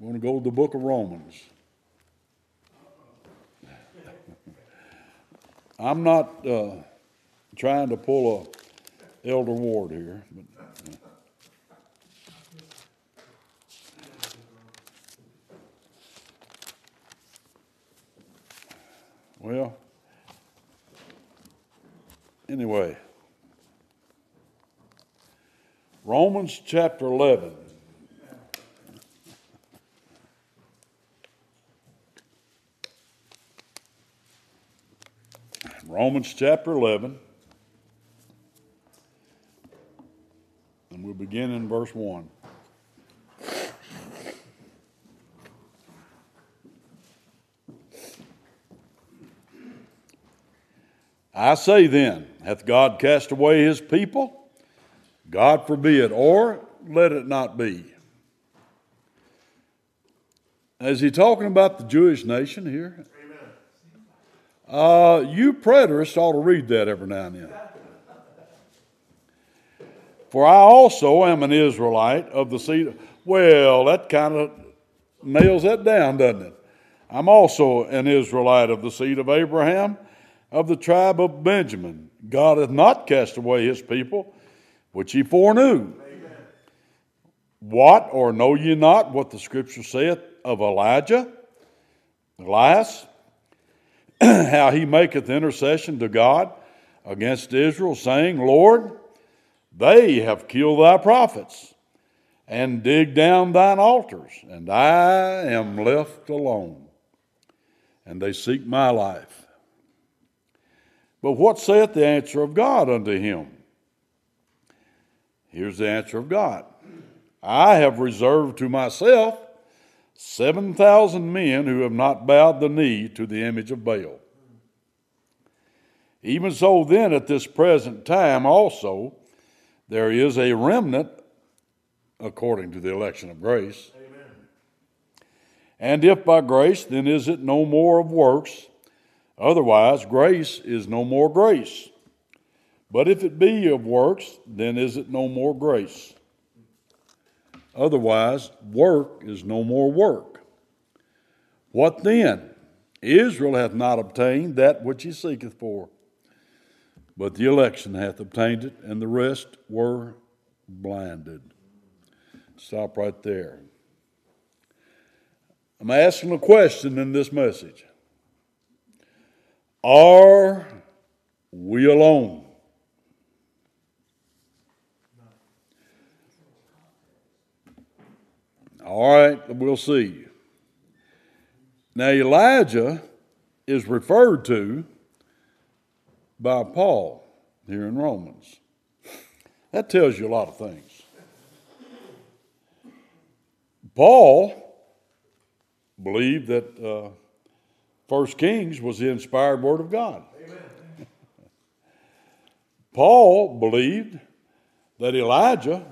We're going to go to the book of Romans. I'm not uh, trying to pull a Elder Ward here, but uh, well, anyway, Romans chapter 11. Romans chapter 11. And we'll begin in verse 1. I say then, hath God cast away his people? God forbid, or let it not be. Is he talking about the Jewish nation here? Uh, you preterists ought to read that every now and then. For I also am an Israelite of the seed. Well, that kind of nails that down, doesn't it? I'm also an Israelite of the seed of Abraham, of the tribe of Benjamin. God hath not cast away his people, which he foreknew. Amen. What, or know ye not what the scripture saith of Elijah, Elias, how he maketh intercession to God against Israel, saying, Lord, they have killed thy prophets and digged down thine altars, and I am left alone, and they seek my life. But what saith the answer of God unto him? Here's the answer of God I have reserved to myself 7,000 men who have not bowed the knee to the image of Baal. Even so, then, at this present time also, there is a remnant according to the election of grace. Amen. And if by grace, then is it no more of works? Otherwise, grace is no more grace. But if it be of works, then is it no more grace? Otherwise, work is no more work. What then? Israel hath not obtained that which he seeketh for, but the election hath obtained it, and the rest were blinded. Stop right there. I'm asking a question in this message Are we alone? All right, we'll see. Now, Elijah is referred to by Paul here in Romans. That tells you a lot of things. Paul believed that uh, First Kings was the inspired word of God. Paul believed that Elijah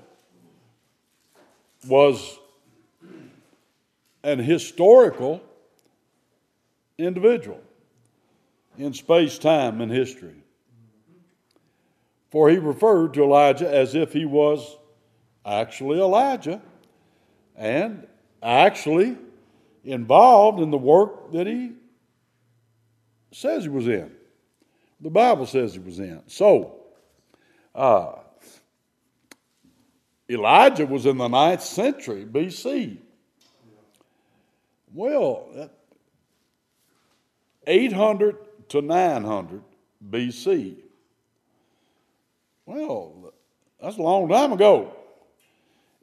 was an historical individual in space, time, and history. For he referred to Elijah as if he was actually Elijah and actually involved in the work that he says he was in. The Bible says he was in. So, uh, Elijah was in the ninth century BC. Well, 800 to 900 BC. Well, that's a long time ago.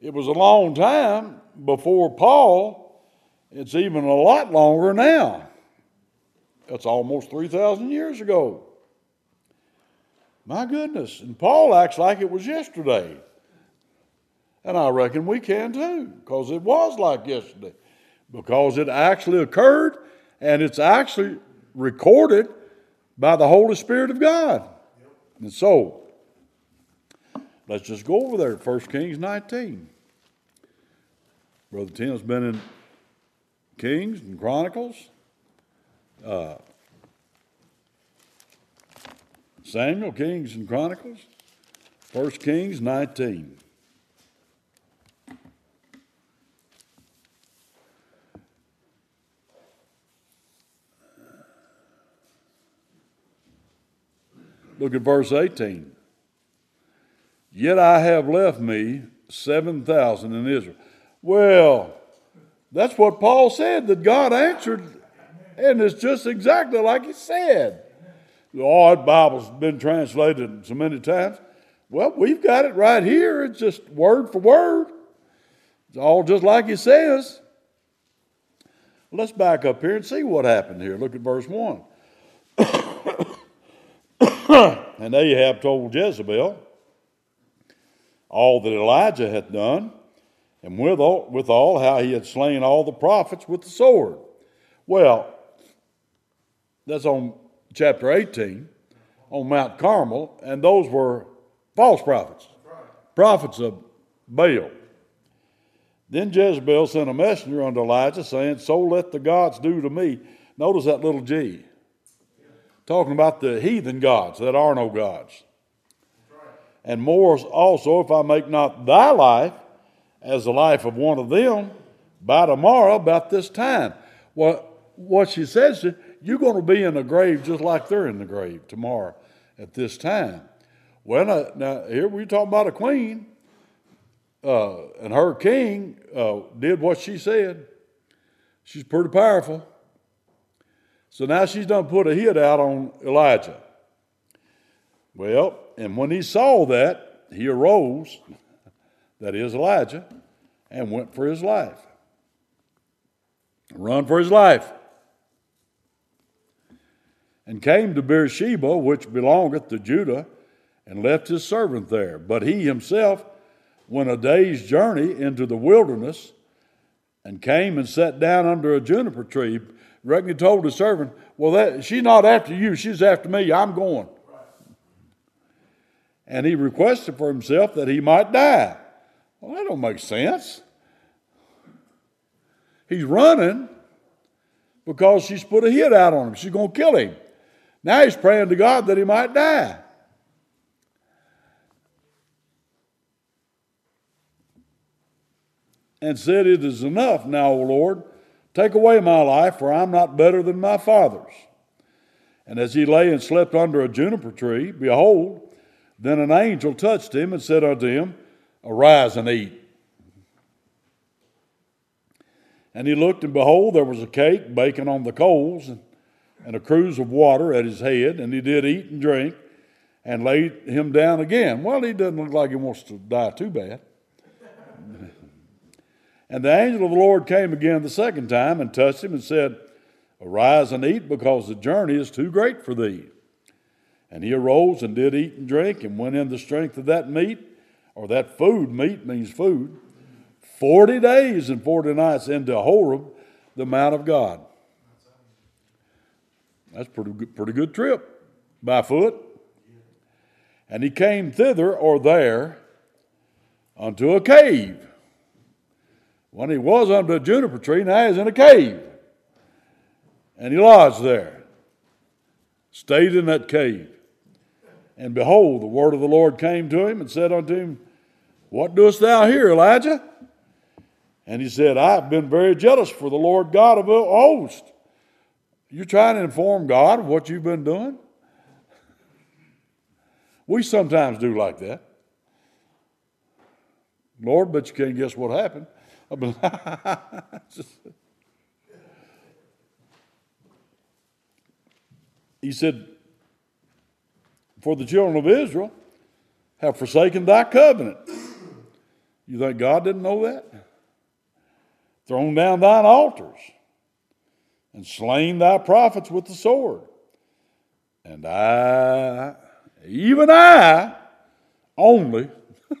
It was a long time before Paul. It's even a lot longer now. That's almost 3,000 years ago. My goodness. And Paul acts like it was yesterday. And I reckon we can too, because it was like yesterday because it actually occurred and it's actually recorded by the Holy Spirit of God. And so, let's just go over there, 1 Kings 19. Brother Tim's been in Kings and Chronicles. Uh, Samuel, Kings and Chronicles. 1 Kings 19. Look at verse 18. Yet I have left me 7,000 in Israel. Well, that's what Paul said that God answered, and it's just exactly like he said. Oh, that Bible's been translated so many times. Well, we've got it right here. It's just word for word. It's all just like he says. Let's back up here and see what happened here. Look at verse 1. and Ahab told Jezebel all that Elijah had done, and withal, withal how he had slain all the prophets with the sword. Well, that's on chapter 18 on Mount Carmel, and those were false prophets, prophets of Baal. Then Jezebel sent a messenger unto Elijah, saying, So let the gods do to me. Notice that little g. Talking about the heathen gods that are no gods. And more also, if I make not thy life as the life of one of them by tomorrow about this time. Well, what she says, you're going to be in the grave just like they're in the grave tomorrow at this time. Well, now, now here we're talking about a queen uh, and her king uh, did what she said. She's pretty powerful. So now she's done put a hit out on Elijah. Well, and when he saw that, he arose, that is Elijah, and went for his life. Run for his life. And came to Beersheba, which belongeth to Judah, and left his servant there. But he himself went a day's journey into the wilderness and came and sat down under a juniper tree. Reckon he told his servant, Well, that, she's not after you, she's after me. I'm going. And he requested for himself that he might die. Well, that don't make sense. He's running because she's put a hit out on him. She's going to kill him. Now he's praying to God that he might die. and said, It is enough now, O Lord. Take away my life, for I'm not better than my father's. And as he lay and slept under a juniper tree, behold, then an angel touched him and said unto him, Arise and eat. And he looked, and behold, there was a cake baking on the coals, and, a cruse of water at his head. And he did eat and drink, and laid him down again. Well, he doesn't look like he wants to die too bad. And the angel of the Lord came again the second time and touched him and said, Arise and eat, because the journey is too great for thee. And he arose and did eat and drink, and went in the strength of that meat, or that food, meat means food, forty days and forty nights into Horeb, the Mount of God. That's pretty good, pretty good trip by foot. And he came thither or there unto a cave when he was under a juniper tree, now he's in a cave. And he lodged there, stayed in that cave. And behold, the word of the Lord came to him and said unto him, What doest thou here, Elijah? And he said, I've been very jealous for the Lord God of hosts. You're trying to inform God of what you've been doing? We sometimes do like that. Lord, but you can't guess what happened. he said, For the children of Israel have forsaken thy covenant. You think God didn't know that? Thrown down thine altars and slain thy prophets with the sword. And I, even I, only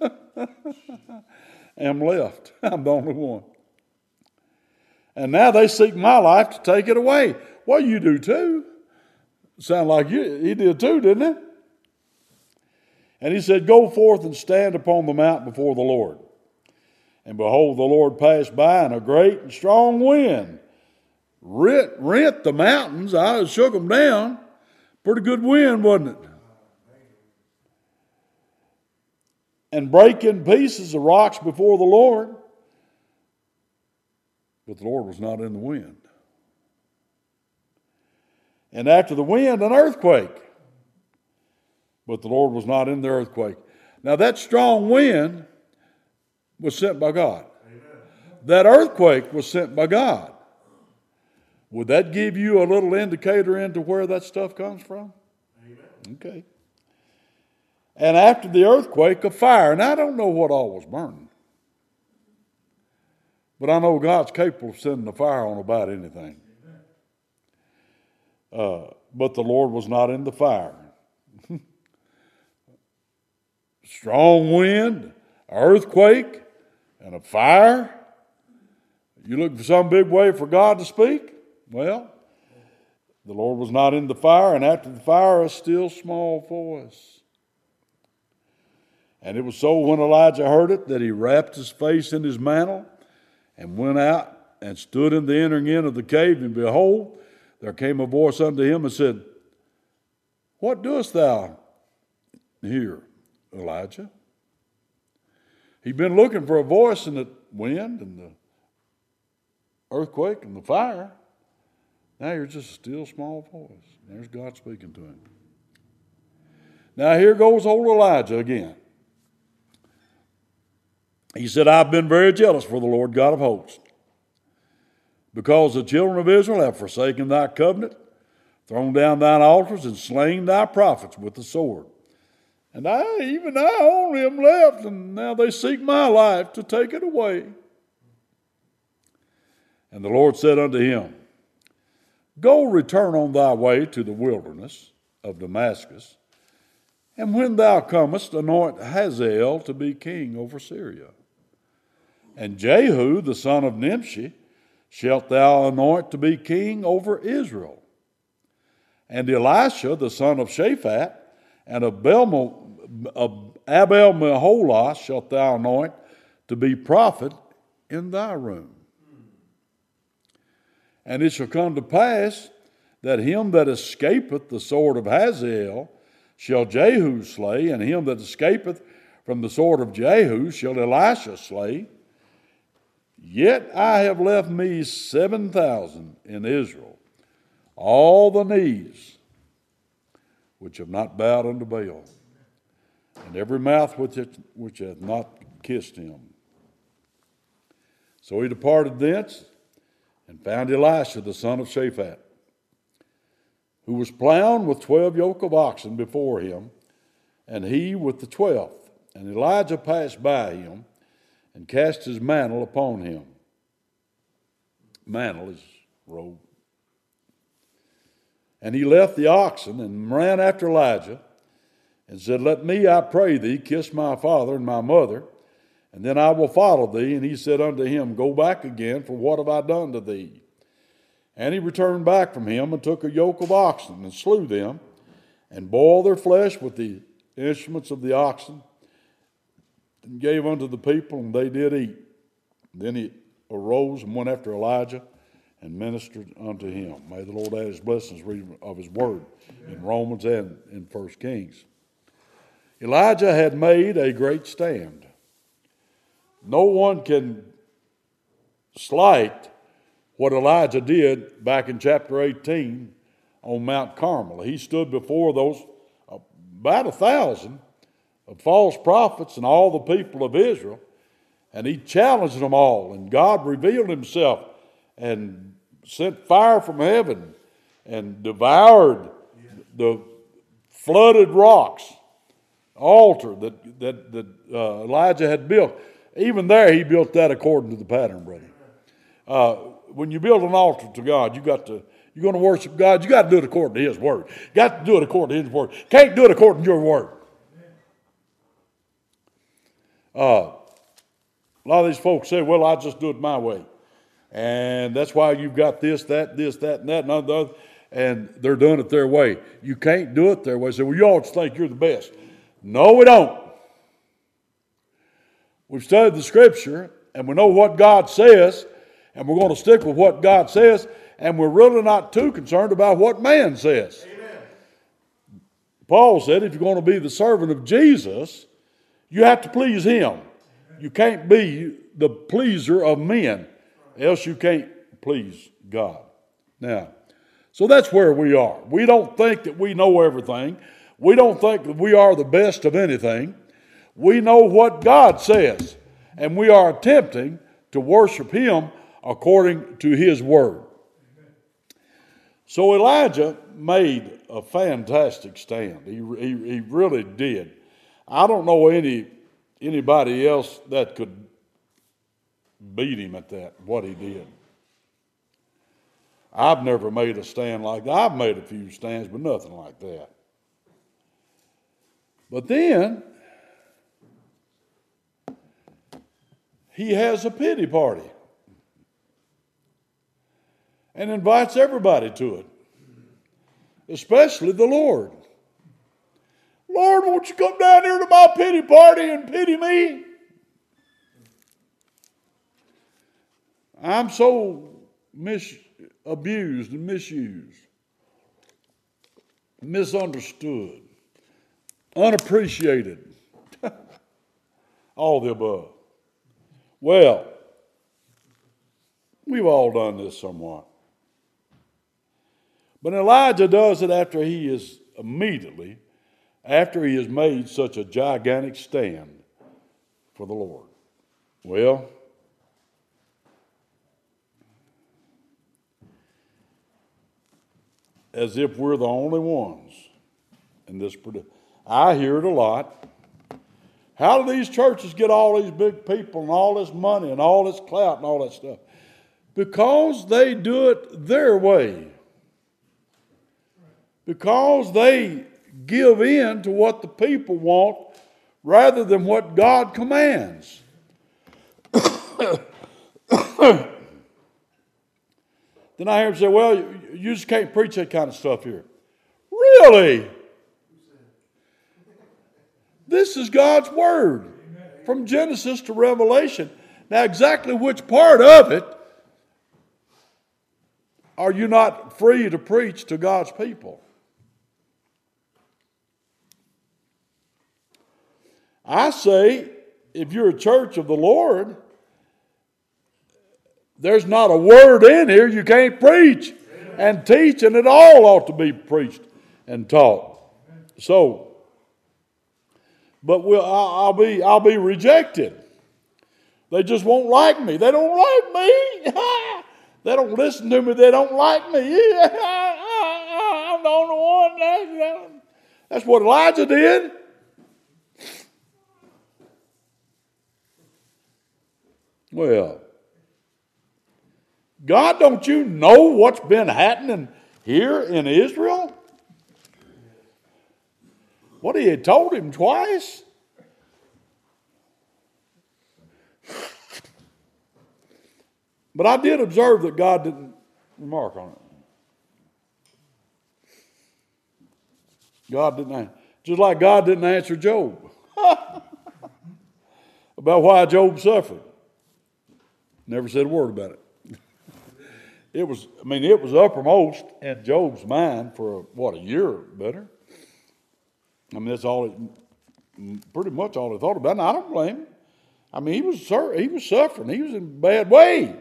am left. I'm the only one. And now they seek my life to take it away. Well, you do too. Sound like you, he did too, didn't he? And he said, Go forth and stand upon the mount before the Lord. And behold, the Lord passed by, and a great and strong wind rent, rent the mountains. I shook them down. Pretty good wind, wasn't it? And break in pieces the rocks before the Lord. But the Lord was not in the wind. And after the wind, an earthquake. but the Lord was not in the earthquake. Now, that strong wind was sent by God. That earthquake was sent by God. Would that give you a little indicator into where that stuff comes from? Okay. And after the earthquake, a fire. And I don't know what all was burning. But I know God's capable of sending a fire on about anything. Uh, but the Lord was not in the fire. Strong wind, earthquake, and a fire. You looking for some big way for God to speak? Well, the Lord was not in the fire, and after the fire, a still small voice. And it was so when Elijah heard it that he wrapped his face in his mantle and went out and stood in the entering in of the cave. And behold, there came a voice unto him and said, What doest thou here, Elijah? He'd been looking for a voice in the wind and the earthquake and the fire. Now you're just a still small voice. There's God speaking to him. Now here goes old Elijah again. He said, I've been very jealous for the Lord God of hosts, because the children of Israel have forsaken thy covenant, thrown down thine altars, and slain thy prophets with the sword. And I, even I only am left, and now they seek my life to take it away. And the Lord said unto him, Go return on thy way to the wilderness of Damascus, and when thou comest, anoint Hazael to be king over Syria. And Jehu, the son of Nimshi, shalt thou anoint to be king over Israel. And Elisha, the son of Shaphat, and of Abel Meholah shalt thou anoint to be prophet in thy room. And it shall come to pass that him that escapeth the sword of Hazael shall Jehu slay, and him that escapeth from the sword of Jehu shall Elisha slay. Yet I have left me seven thousand in Israel, all the knees which have not bowed unto Baal, and every mouth which, which hath not kissed him. So he departed thence and found Elisha the son of Shaphat, who was plowing with twelve yoke of oxen before him, and he with the twelfth. And Elijah passed by him and cast his mantle upon him. Mantle is robe. And he left the oxen and ran after Elijah and said, Let me, I pray thee, kiss my father and my mother and then I will follow thee. And he said unto him, Go back again, for what have I done to thee? And he returned back from him and took a yoke of oxen and slew them, and boiled their flesh with the instruments of the oxen, and gave unto the people, and they did eat. Then he arose and went after Elijah and ministered unto him. May the Lord add his blessings of his word in Romans and in First Kings. Elijah had made a great stand. No one can slight what Elijah did back in chapter 18 on Mount Carmel. He stood before those about a thousand of false prophets and all the people of Israel, and he challenged them all. And God revealed himself and sent fire from heaven and devoured the flooded rocks altar that, that, that uh, Elijah had built. Even there, he built that according to the pattern, brother. Uh, when you build an altar to God, you got to you're going to worship God. You got to do it according to His word. Got to do it according to His word. Can't do it according to your word. Uh, a lot of these folks say, "Well, I just do it my way," and that's why you've got this, that, this, that, and that, and other, and they're doing it their way. You can't do it their way. Say, "Well, you always think you're the best." No, we don't. We've studied the scripture and we know what God says, and we're going to stick with what God says, and we're really not too concerned about what man says. Amen. Paul said if you're going to be the servant of Jesus, you have to please him. You can't be the pleaser of men, else you can't please God. Now, so that's where we are. We don't think that we know everything. We don't think that we are the best of anything. We know what God says, and we are attempting to worship Him according to His Word. So Elijah made a fantastic stand. He, he, he really did. I don't know any anybody else that could beat him at that, what he did. I've never made a stand like that. I've made a few stands, but nothing like that. But then he has a pity party and invites everybody to it, especially the Lord. Lord, won't you come down here to my pity party and pity me? I'm so abused and misused, misunderstood, unappreciated, all the above. Well, we've all done this somewhat. But Elijah does it after he is immediately, after he has made such a gigantic stand for the Lord. Well, as if we're the only ones in this. I hear it a lot. How do these churches get all these big people and all this money and all this clout and all that stuff? Because they do it their way. Because they give in to what the people want rather than what God commands. Then I hear him say, Well, you just can't preach that kind of stuff here. Really? This is God's Word from Genesis to Revelation. Now, exactly which part of it are you not free to preach to God's people? I say, if you're a church of the Lord, there's not a word in here you can't preach and teach, and it all ought to be preached and taught. So, but we'll, I'll, be, I'll be rejected. They just won't like me. They don't like me. they don't listen to me. They don't like me. I'm the only one. That's what Elijah did. Well, God, don't you know what's been happening here in Israel? What he had told him twice? But I did observe that God didn't remark on it. God didn't. Just like God didn't answer Job about why Job suffered. Never said a word about it it was, I mean, it was uppermost in Job's mind for, what, a year better. I mean, that's all, it, pretty much all he thought about. And I don't blame him. I mean, he was, he was suffering. He was in a bad way.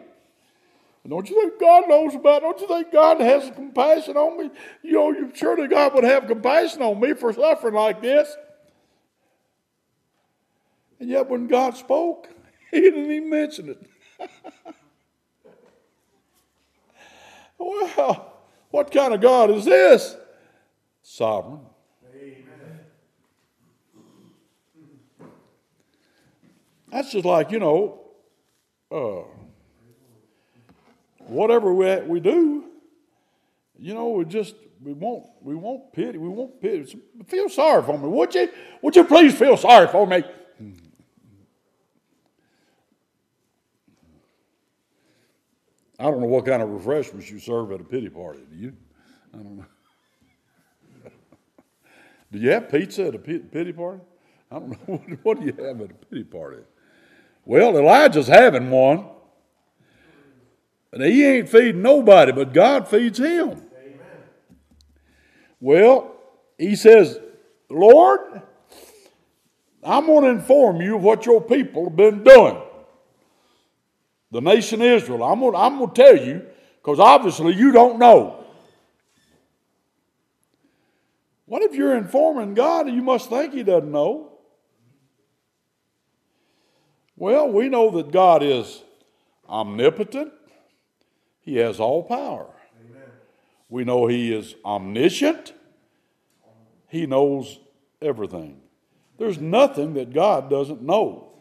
Don't you think God knows about it? Don't you think God has compassion on me? You know, you, surely God would have compassion on me for suffering like this. And yet, when God spoke, He didn't even mention it. Well, what kind of God is this? Sovereign. Amen. That's just like, you know, uh, whatever we, we do, you know, we just, we won't, we won't pity, we won't pity. Feel sorry for me, would you? Would you please feel sorry for me? I don't know what kind of refreshments you serve at a pity party. Do you? I don't know. do you have pizza at a pity party? I don't know. what do you have at a pity party? Well, Elijah's having one. And he ain't feeding nobody, but God feeds him. Amen. Well, he says, Lord, I'm going to inform you of what your people have been doing the nation Israel. I'm going I'm to tell you because obviously you don't know. What if you're informing God and you must think He doesn't know? Well, we know that God is omnipotent, He has all power. Amen. We know He is omniscient, He knows everything. There's nothing that God doesn't know.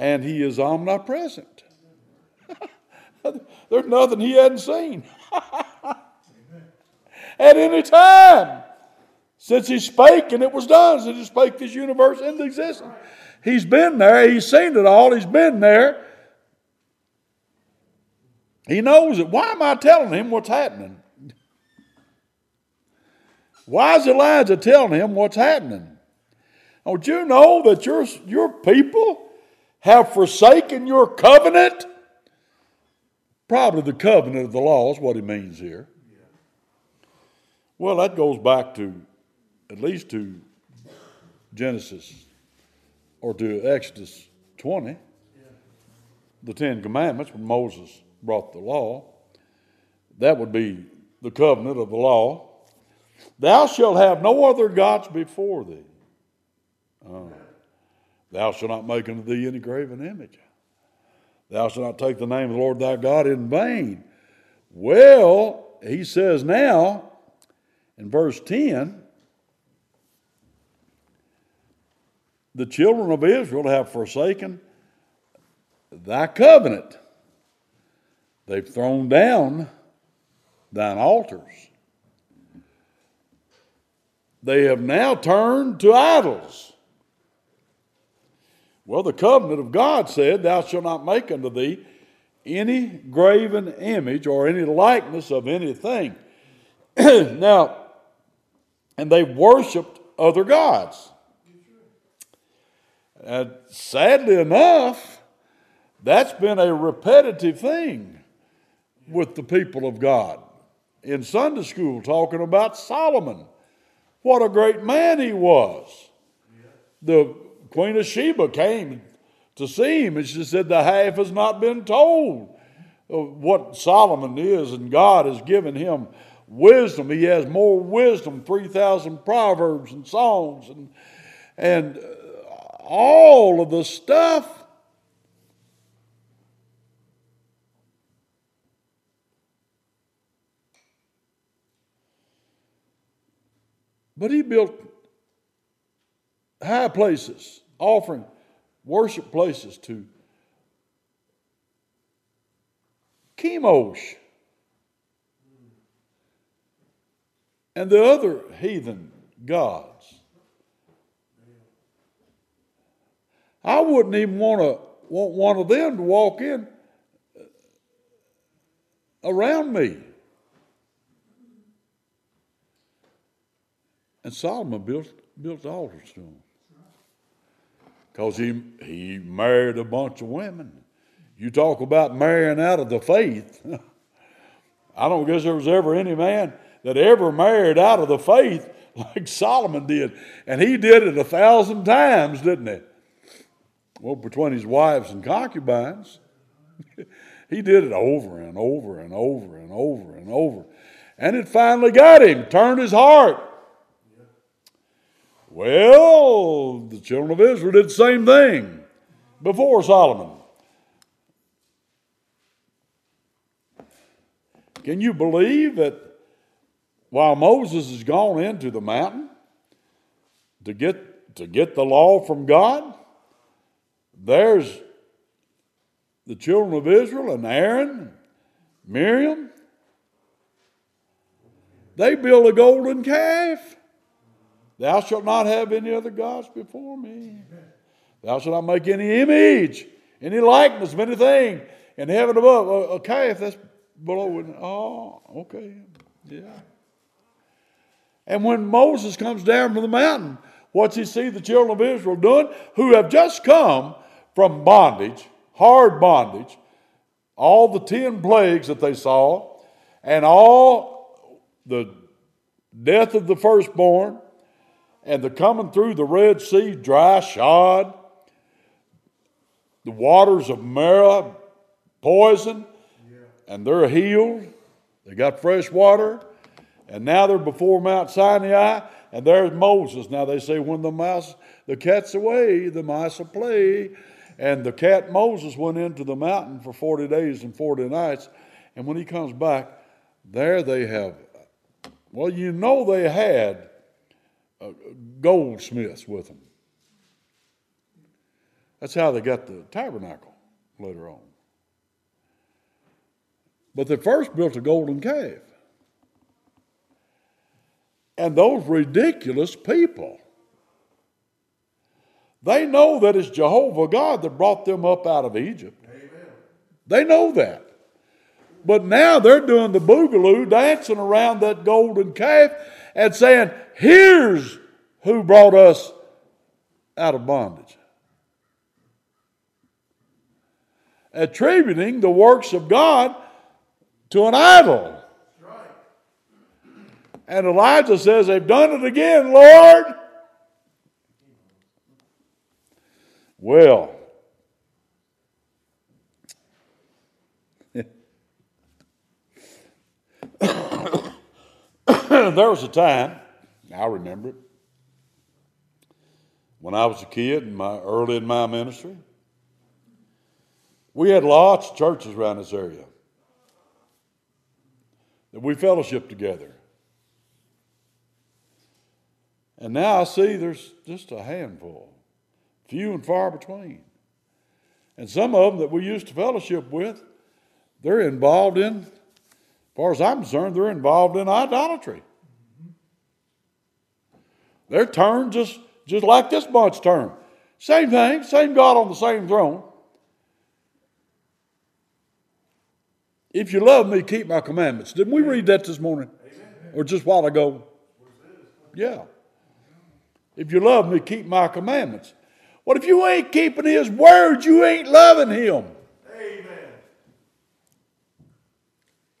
And He is omnipresent. There's nothing He hadn't seen at any time. Since he spake and it was done, since he spake this universe into existence. He's been there, he's seen it all, he's been there. He knows it. Why am I telling him what's happening? Why is Elijah telling him what's happening? Don't you know that your, your people have forsaken your covenant? Probably the covenant of the law is what he means here. Well, that goes back to at least to Genesis or to Exodus 20, the Ten Commandments, when Moses brought the law. That would be the covenant of the law. Thou shalt have no other gods before thee. Uh, thou shalt not make unto thee any graven image. Thou shalt not take the name of the Lord thy God in vain. Well, he says now, in verse 10 the children of Israel have forsaken thy covenant. They've thrown down thine altars. They have now turned to idols. Well, the covenant of God said, Thou shalt not make unto thee any graven image or any likeness of anything. now, and they worshiped other gods. And sadly enough, that's been a repetitive thing with the people of God. In Sunday school, talking about Solomon. What a great man he was. The Queen of Sheba came to see him, and she said, The half has not been told what Solomon is, and God has given him wisdom. He has more wisdom, 3,000 proverbs and songs and, and uh, all of the stuff. But he built high places, offering worship places to Chemosh and the other heathen gods. I wouldn't even want to want one of them to walk in around me. And Solomon built built altars to him because he he married a bunch of women. You talk about marrying out of the faith. I don't guess there was ever any man that ever married out of the faith like Solomon did. And he did it a thousand times, didn't he? Well, between his wives and concubines, he did it over and over and over and over and over. And it finally got him, turned his heart. Well, the children of Israel did the same thing before Solomon. Can you believe that while Moses has gone into the mountain to get, to get the law from God, there's the children of Israel and Aaron, Miriam. They build a golden calf. Thou shalt not have any other gods before me. Thou shalt not make any image, any likeness of anything in heaven above. Okay, if that's below. Oh, okay. Yeah. And when Moses comes down from the mountain, what's he see the children of Israel doing? Who have just come from bondage, hard bondage, all the ten plagues that they saw, and all the death of the firstborn, and the coming through the Red Sea dry shod, the waters of Marah poison, and they're healed. They got fresh water And now they're before Mount Sinai, and there's Moses. Now they say when the mouse, the cat's away, the mice will play. And the cat Moses went into the mountain for 40 days and 40 nights. And when he comes back, there they have, well, you know they had uh, goldsmiths with them. That's how they got the tabernacle later on. But they first built a golden calf. And those ridiculous people, they know that it's Jehovah God that brought them up out of Egypt. Amen. They know that. But now they're doing the boogaloo, dancing around that golden calf and saying, Here's who brought us out of bondage. Attributing the works of God to an idol. And Elijah says, They've done it again, Lord. Well, there was a time, I remember it, when I was a kid, my, early in my ministry, we had lots of churches around this area that we fellowship together. And now I see there's just a handful, few and far between. And some of them that we used to fellowship with, they're involved in, far as I'm concerned, they're involved in idolatry. They're turned just, just like this bunch turned. Same thing, same God on the same throne. If you love me, keep my commandments. Didn't we read that this morning? Amen. Or just a while ago? Yeah. If you love me, keep my commandments. What if you ain't keeping his words? You ain't loving him. Amen.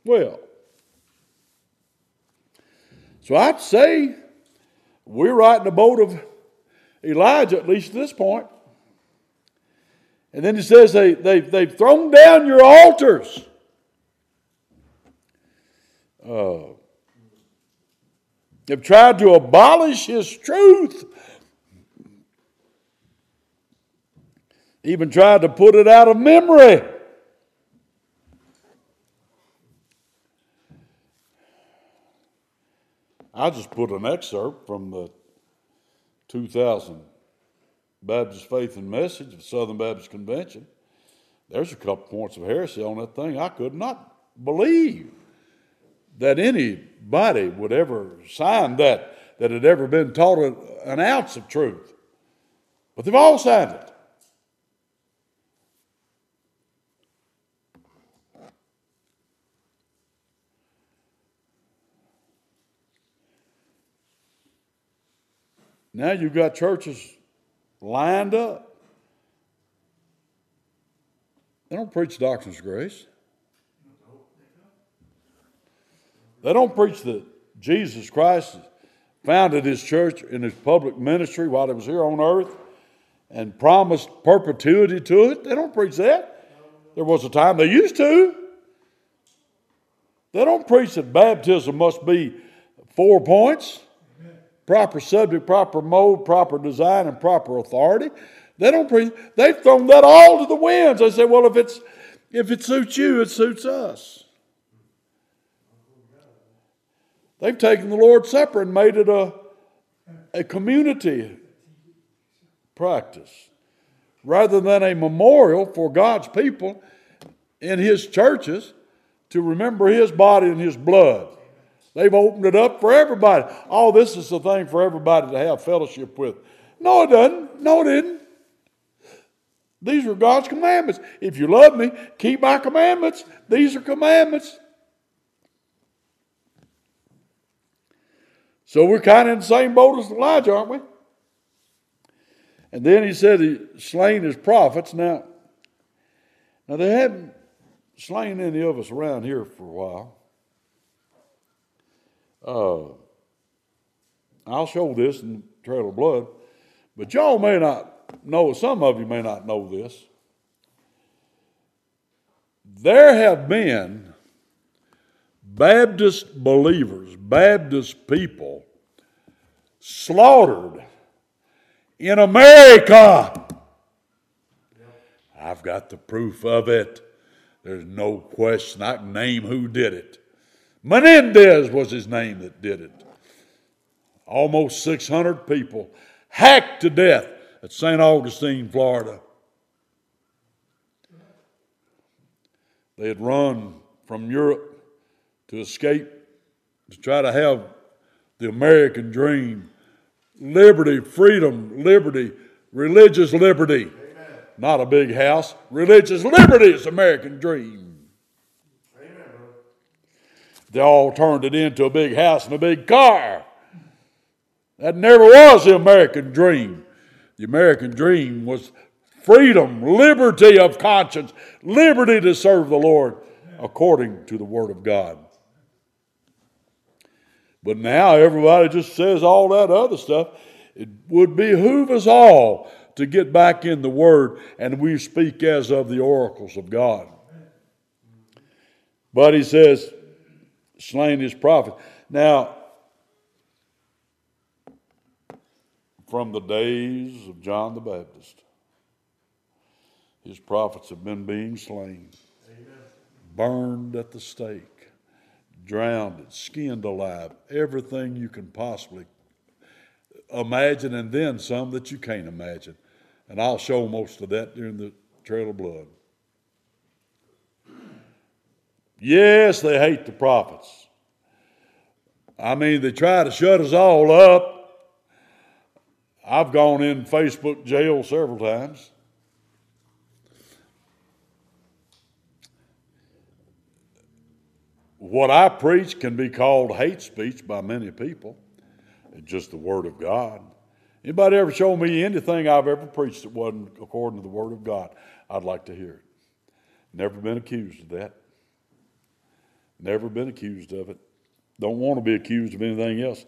Well, so I'd say we're right in the boat of Elijah, at least at this point. And then he says they, they, they've thrown down your altars. Uh, have tried to abolish his truth, even tried to put it out of memory. I just put an excerpt from the 2000 Baptist Faith and Message of Southern Baptist Convention. There's a couple points of heresy on that thing I could not believe that anybody would ever sign that, that had ever been taught an ounce of truth. But they've all signed it. Now you've got churches lined up. They don't preach doctrines of grace. They don't preach that Jesus Christ founded his church in his public ministry while he was here on earth and promised perpetuity to it. They don't preach that. There was a time they used to. They don't preach that baptism must be four points proper subject, proper mode, proper design, and proper authority. They don't preach. They've thrown that all to the winds. They say, well, if it's if it suits you, it suits us. They've taken the Lord's Supper and made it a, a community practice rather than a memorial for God's people in His churches to remember His body and His blood. They've opened it up for everybody. Oh, this is the thing for everybody to have fellowship with. No, it doesn't. No, it didn't. These are God's commandments. If you love me, keep my commandments. These are commandments. So we're kind of in the same boat as Elijah, aren't we? And then he said he slain his prophets. Now, now they hadn't slain any of us around here for a while. Uh, I'll show this in Trail of Blood, but y'all may not know, some of you may not know this. There have been Baptist believers, Baptist people slaughtered in America. I've got the proof of it. There's no question. I can name who did it. Menendez was his name that did it. Almost 600 people hacked to death at St. Augustine, Florida. They had run from Europe to escape, to try to have the American dream liberty, freedom, liberty, religious liberty. Amen. Not a big house. Religious liberty is American dream. They all turned it into a big house and a big car. That never was the American dream. The American dream was freedom, liberty of conscience, liberty to serve the Lord according to the Word of God. But now everybody just says all that other stuff. It would behoove us all to get back in the Word and we speak as of the oracles of God. But he says, slain his prophet. Now, from the days of John the Baptist, his prophets have been being slain, Amen. burned at the stake drowned, skinned alive, everything you can possibly imagine, and then some that you can't imagine. And I'll show most of that during the Trail of Blood. Yes, they hate the prophets. I mean, they try to shut us all up. I've gone in Facebook jail several times. What I preach can be called hate speech by many people. It's just the Word of God. Anybody ever show me anything I've ever preached that wasn't according to the Word of God? I'd like to hear it. Never been accused of that. Never been accused of it. Don't want to be accused of anything else.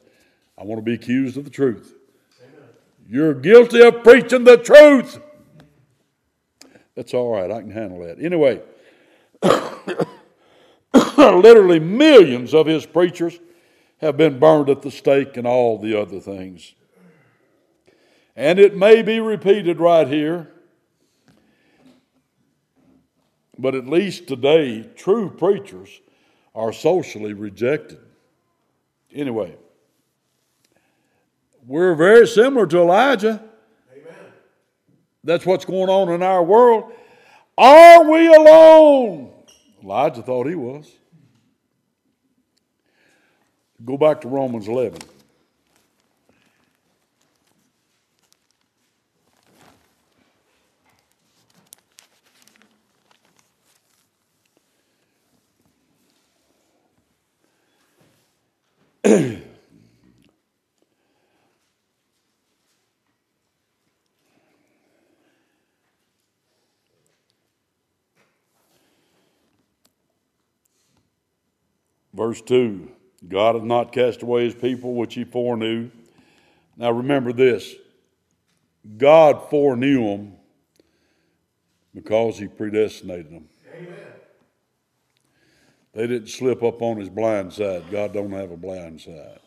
I want to be accused of the truth. Amen. You're guilty of preaching the truth. That's all right. I can handle that. Anyway. literally millions of his preachers have been burned at the stake and all the other things. And it may be repeated right here, but at least today, true preachers are socially rejected. Anyway, we're very similar to Elijah. Amen. That's what's going on in our world. Are we alone? Elijah thought he was. Go back to Romans 11. Verse 2 God hath not cast away his people which he foreknew. Now remember this God foreknew them because he predestinated them. Amen. They didn't slip up on his blind side. God don't have a blind side.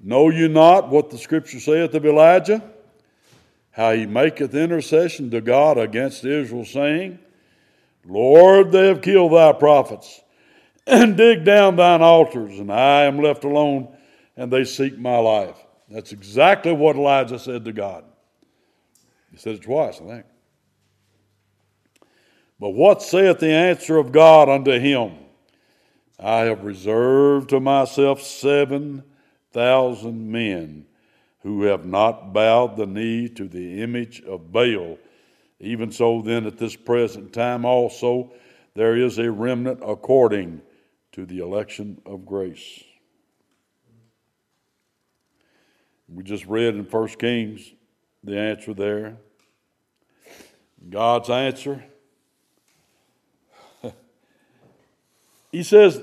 Know you not what the scripture saith of Elijah? How he maketh intercession to God against Israel, saying, Lord, they have killed thy prophets and dig down thine altars, and I am left alone, and they seek my life. That's exactly what Elijah said to God. He said it twice, I think. But what saith the answer of God unto him? I have reserved to myself seven thousand men who have not bowed the knee to the image of Baal. Even so, then, at this present time also, there is a remnant according to the election of grace. We just read in 1 Kings the answer there. God's answer. He says,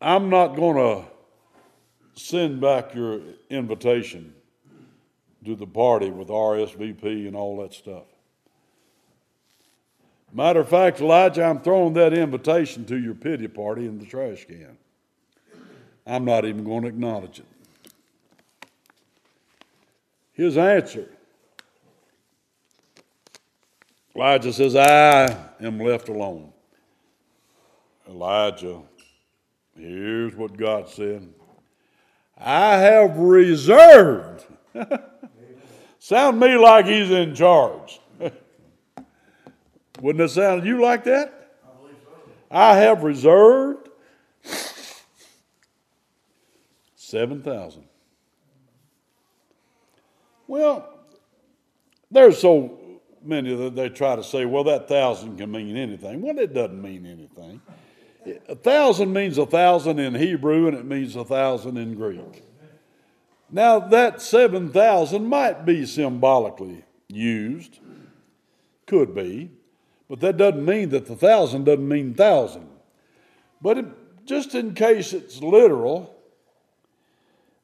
I'm not going to send back your invitation to the party with RSVP and all that stuff. Matter of fact, Elijah, I'm throwing that invitation to your pity party in the trash can. I'm not even going to acknowledge it. His answer Elijah says, I am left alone. Elijah, here's what God said I have reserved. sound me like he's in charge. Wouldn't it sound to you like that? I have reserved 7,000. Well, there's so many that they try to say, well, that thousand can mean anything. Well, it doesn't mean anything. A thousand means a thousand in Hebrew and it means a thousand in Greek. Now, that 7,000 might be symbolically used, could be, but that doesn't mean that the thousand doesn't mean thousand. But it, just in case it's literal,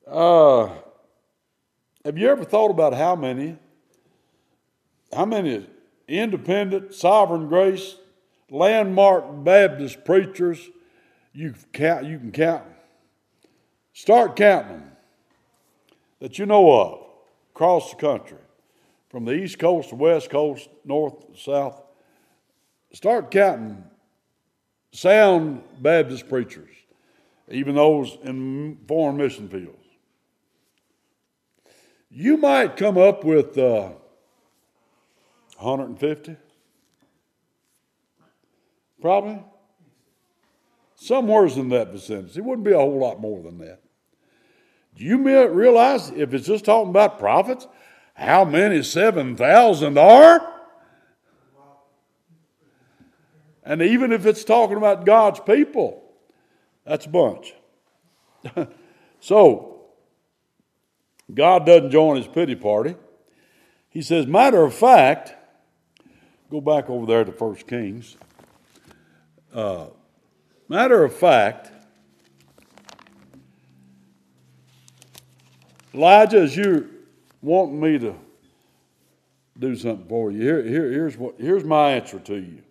uh, have you ever thought about how many, how many independent, sovereign grace, landmark Baptist preachers you count? You can count. Start counting them that you know of across the country, from the East Coast to West Coast, North, South. Start counting sound Baptist preachers, even those in foreign mission fields. You might come up with uh, 150, probably. Somewhere's in that vicinity. It wouldn't be a whole lot more than that. Do you realize if it's just talking about prophets, how many 7,000 are? And even if it's talking about God's people, that's a bunch. so, God doesn't join his pity party. He says, matter of fact, go back over there to First Kings. Uh, matter of fact, Elijah, as you wanting me to do something for you, here, here, here's, what, here's my answer to you.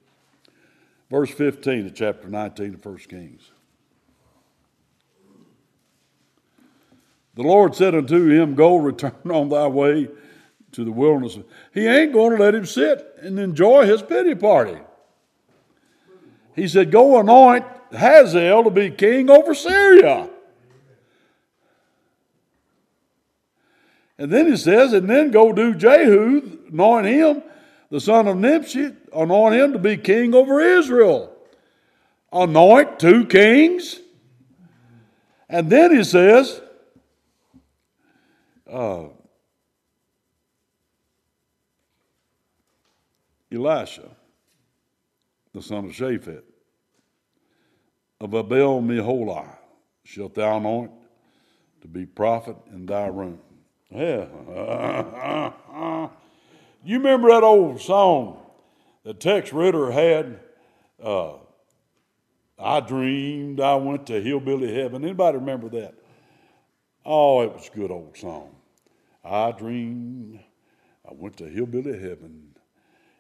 Verse 15 of chapter 19 of 1 Kings. The Lord said unto him, Go, return on thy way to the wilderness. He ain't going to let him sit and enjoy his pity party. He said, Go anoint Hazael to be king over Syria. And then he says, and then go do Jehu, anoint him the son of Nimshi, anoint him to be king over Israel. Anoint two kings. And then he says, uh, Elisha, the son of Shaphat, of Abel Meholah, shalt thou anoint to be prophet in thy room. Yeah. You remember that old song that Tex Ritter had? Uh, I dreamed I went to hillbilly heaven. Anybody remember that? Oh, it was a good old song. I dreamed I went to hillbilly heaven.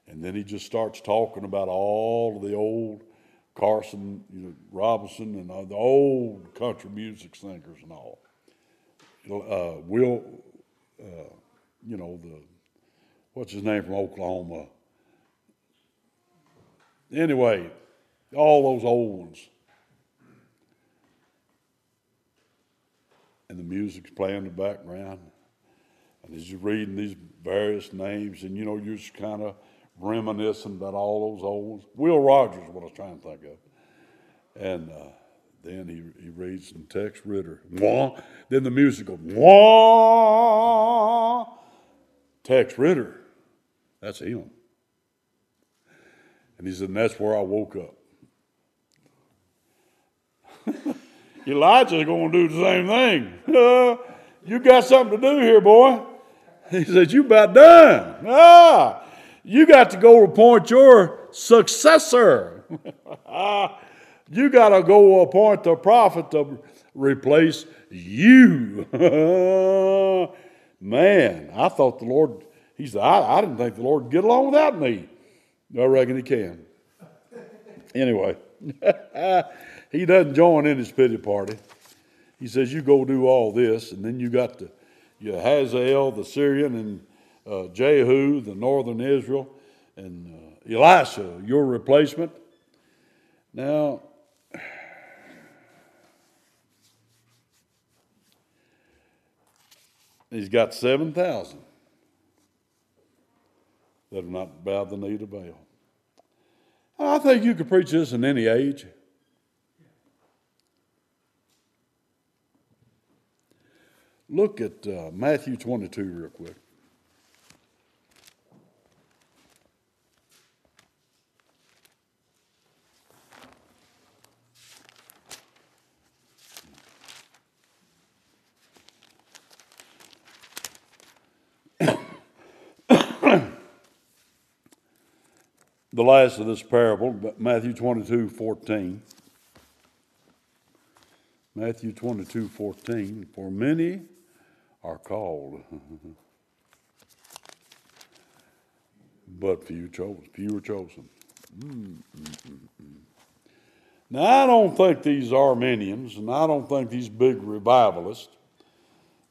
And then he just starts talking about all of the old Carson you know, Robinson and uh, the old country music singers and all. Uh, Will, uh, you know, the what's his name from Oklahoma? Anyway, all those old ones. And the music's playing in the background. And you're reading these various names, and you know, you're just kind of reminiscing about all those old ones. Will Rogers what I was trying to think of. And uh, then he, he reads some Tex Ritter. Wah. Then the music goes, wah. Tex Ritter. That's him. And he said, and that's where I woke up. Elijah's going to do the same thing. Uh, you got something to do here, boy. He said, You about done. Ah, you got to go appoint your successor. you got to go appoint the prophet to replace you. Man, I thought the Lord he said, I, I didn't think the Lord would get along without me. I reckon he can. Anyway, he doesn't join in his pity party. He says, You go do all this, and then you got the you Hazael, the Syrian, and uh, Jehu, the northern Israel, and uh, Elisha, your replacement. Now, he's got 7,000 that have not bowed the knee to Baal. I think you could preach this in any age. Look at uh, Matthew 22 real quick. The last of this parable, Matthew 22 14. Matthew 22 14. For many are called, but few chosen. Few are chosen. Mm-mm-mm. Now, I don't think these Arminians and I don't think these big revivalists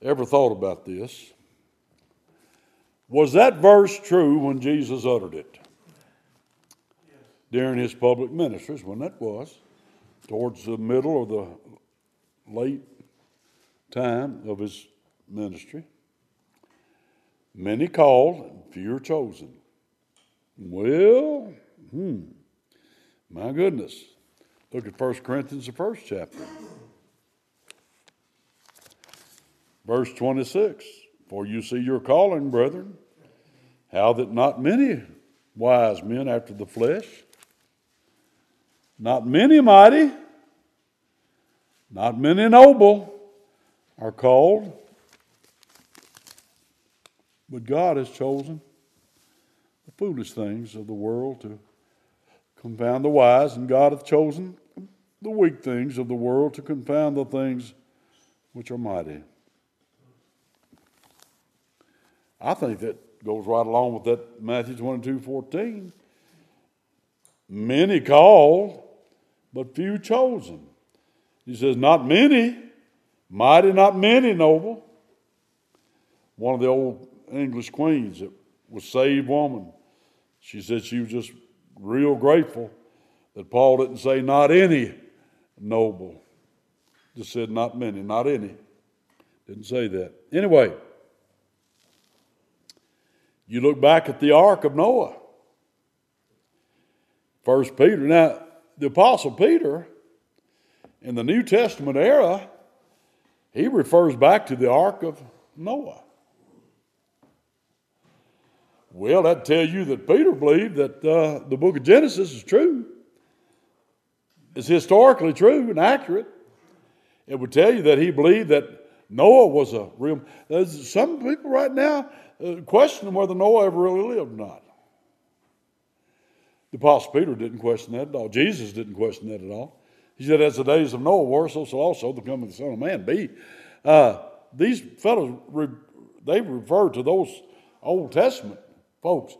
ever thought about this. Was that verse true when Jesus uttered it? During his public ministries, when that was, towards the middle or the late time of his ministry. Many called, few chosen. Well, hmm, my goodness. Look at 1 Corinthians, the first chapter. Verse 26 For you see your calling, brethren, how that not many wise men after the flesh, not many mighty, not many noble are called, but God has chosen the foolish things of the world to confound the wise, and God hath chosen the weak things of the world to confound the things which are mighty. I think that goes right along with that Matthew 22 14. Many called, but few chosen. He says, Not many, mighty, not many noble. One of the old English queens that was saved woman, she said she was just real grateful that Paul didn't say, Not any noble. Just said, Not many, not any. Didn't say that. Anyway, you look back at the ark of Noah. First Peter. Now, the Apostle Peter, in the New Testament era, he refers back to the ark of Noah. Well, that tells you that Peter believed that uh, the book of Genesis is true. It's historically true and accurate. It would tell you that he believed that Noah was a real. There's some people right now uh, question whether Noah ever really lived or not. The Apostle Peter didn't question that at all. Jesus didn't question that at all. He said, As the days of Noah were, so shall also the coming of the Son of Man be. Uh, these fellows, they refer to those Old Testament folks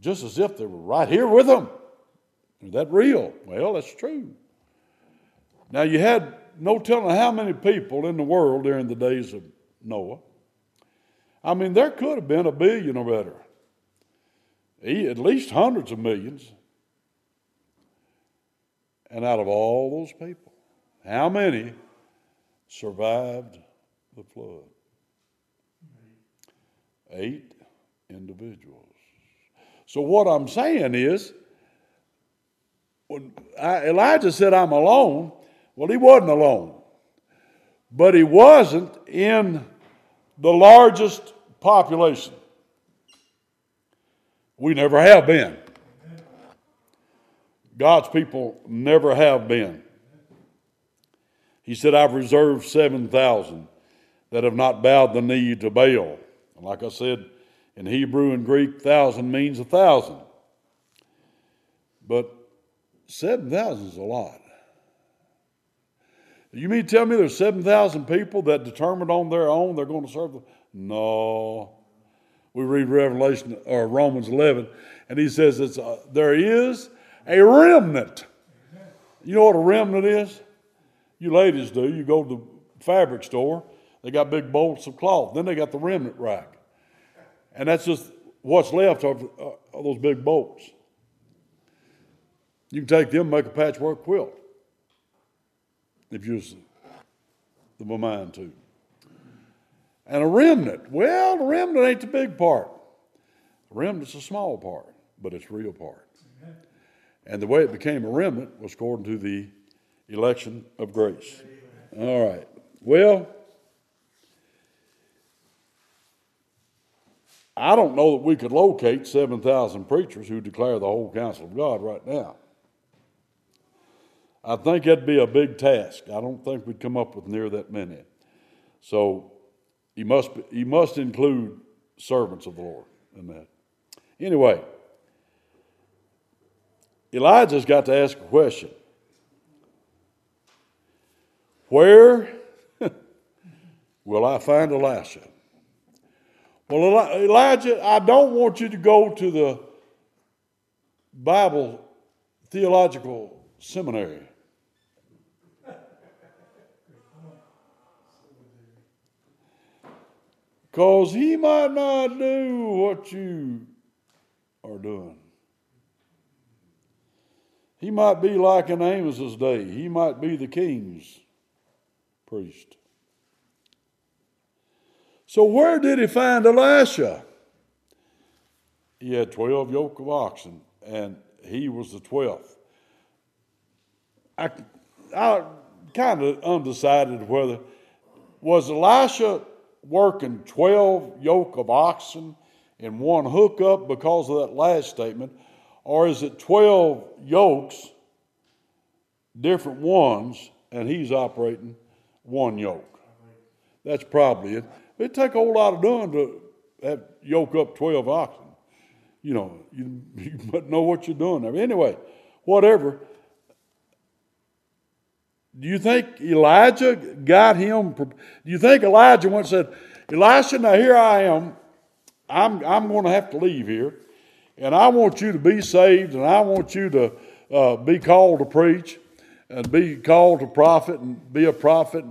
just as if they were right here with them. Is that real? Well, that's true. Now, you had no telling how many people in the world during the days of Noah. I mean, there could have been a billion or better, at least hundreds of millions. And out of all those people, how many survived the flood? Eight individuals. So, what I'm saying is, when I, Elijah said, I'm alone, well, he wasn't alone. But he wasn't in the largest population. We never have been. God's people never have been. He said, I've reserved 7,000 that have not bowed the knee to Baal. And like I said, in Hebrew and Greek, thousand means a thousand. But 7,000 is a lot. You mean to tell me there's 7,000 people that determined on their own they're going to serve the. No. We read Revelation or Romans 11, And he says, it's a, There is a remnant. You know what a remnant is? You ladies do. You go to the fabric store, they got big bolts of cloth. Then they got the remnant rack. And that's just what's left of, uh, those big bolts. You can take them make a patchwork quilt if you're the mind to. And a remnant, well, the remnant ain't the big part. The remnant's a small part, but it's real part. And the way it became a remnant was according to the election of grace. All right. Well, I don't know that we could locate 7,000 preachers who declare the whole counsel of God right now. I think that'd be a big task. I don't think we'd come up with near that many. So he must, he must include servants of the Lord in that. Anyway, Elijah's got to ask a question Where will I find Elisha? Well, Elijah, I don't want you to go to the Bible theological seminary. Because he might not do what you are doing. He might be like in Amos's day. He might be the king's priest. So where did he find Elisha? He had 12 yoke of oxen, and he was the 12th. I, I kind of undecided whether was Elisha working 12 yoke of oxen in one hookup because of that last statement? Or is it 12 yokes, different ones, and he's operating one yoke? That's probably it. It'd take a whole lot of doing to have yoke up 12 oxen. You know, you, you know what you're doing there. Anyway, whatever. Do you think Elijah got him? Do you think Elijah once said, Elisha, now here I am. I'm, I'm going to have to leave here. And I want you to be saved, and I want you to uh, be called to preach, and be called to prophet, and be a prophet.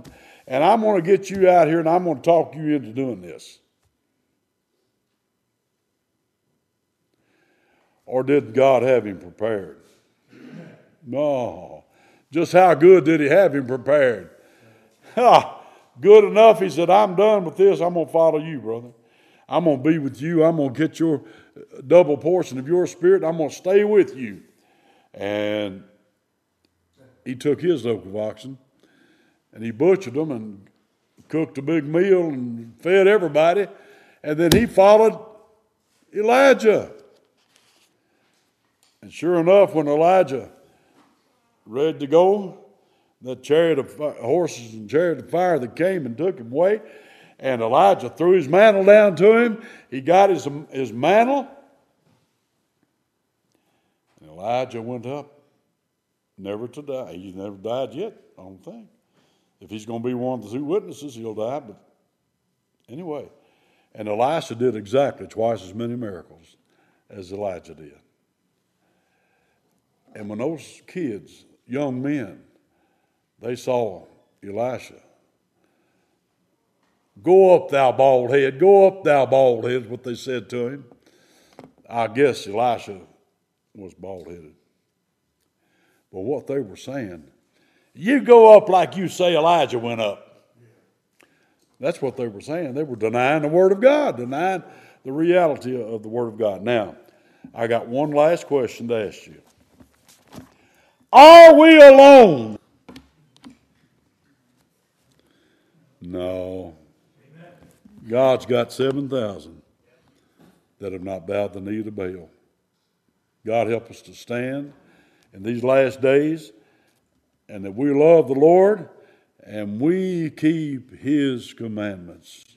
And I'm going to get you out here, and I'm going to talk you into doing this. Or did God have him prepared? No. Just how good did he have him prepared? Ha! Good enough. He said, I'm done with this. I'm going to follow you, brother. I'm going to be with you. I'm going to get your double portion of your spirit. I'm going to stay with you. And he took his yoke of oxen and he butchered them and cooked a big meal and fed everybody. And then he followed Elijah. And sure enough, when Elijah ready to go. The chariot of horses and chariot of fire that came and took him away. And Elijah threw his mantle down to him. He got his, his mantle. And Elijah went up, never to die. He's never died yet, I don't think. If he's going to be one of the two witnesses, he'll die. But anyway, and Elisha did exactly twice as many miracles as Elijah did. And when those kids young men, they saw Elisha. Go up, thou bald head. Go up, thou bald head, is what they said to him. I guess Elisha was bald headed. But what they were saying, you go up like you say Elijah went up. That's what they were saying. They were denying the Word of God, denying the reality of the Word of God. Now, I got one last question to ask you. Are we alone? No. God's got 7,000 that have not bowed the knee to Baal. God help us to stand in these last days and that we love the Lord and we keep His commandments.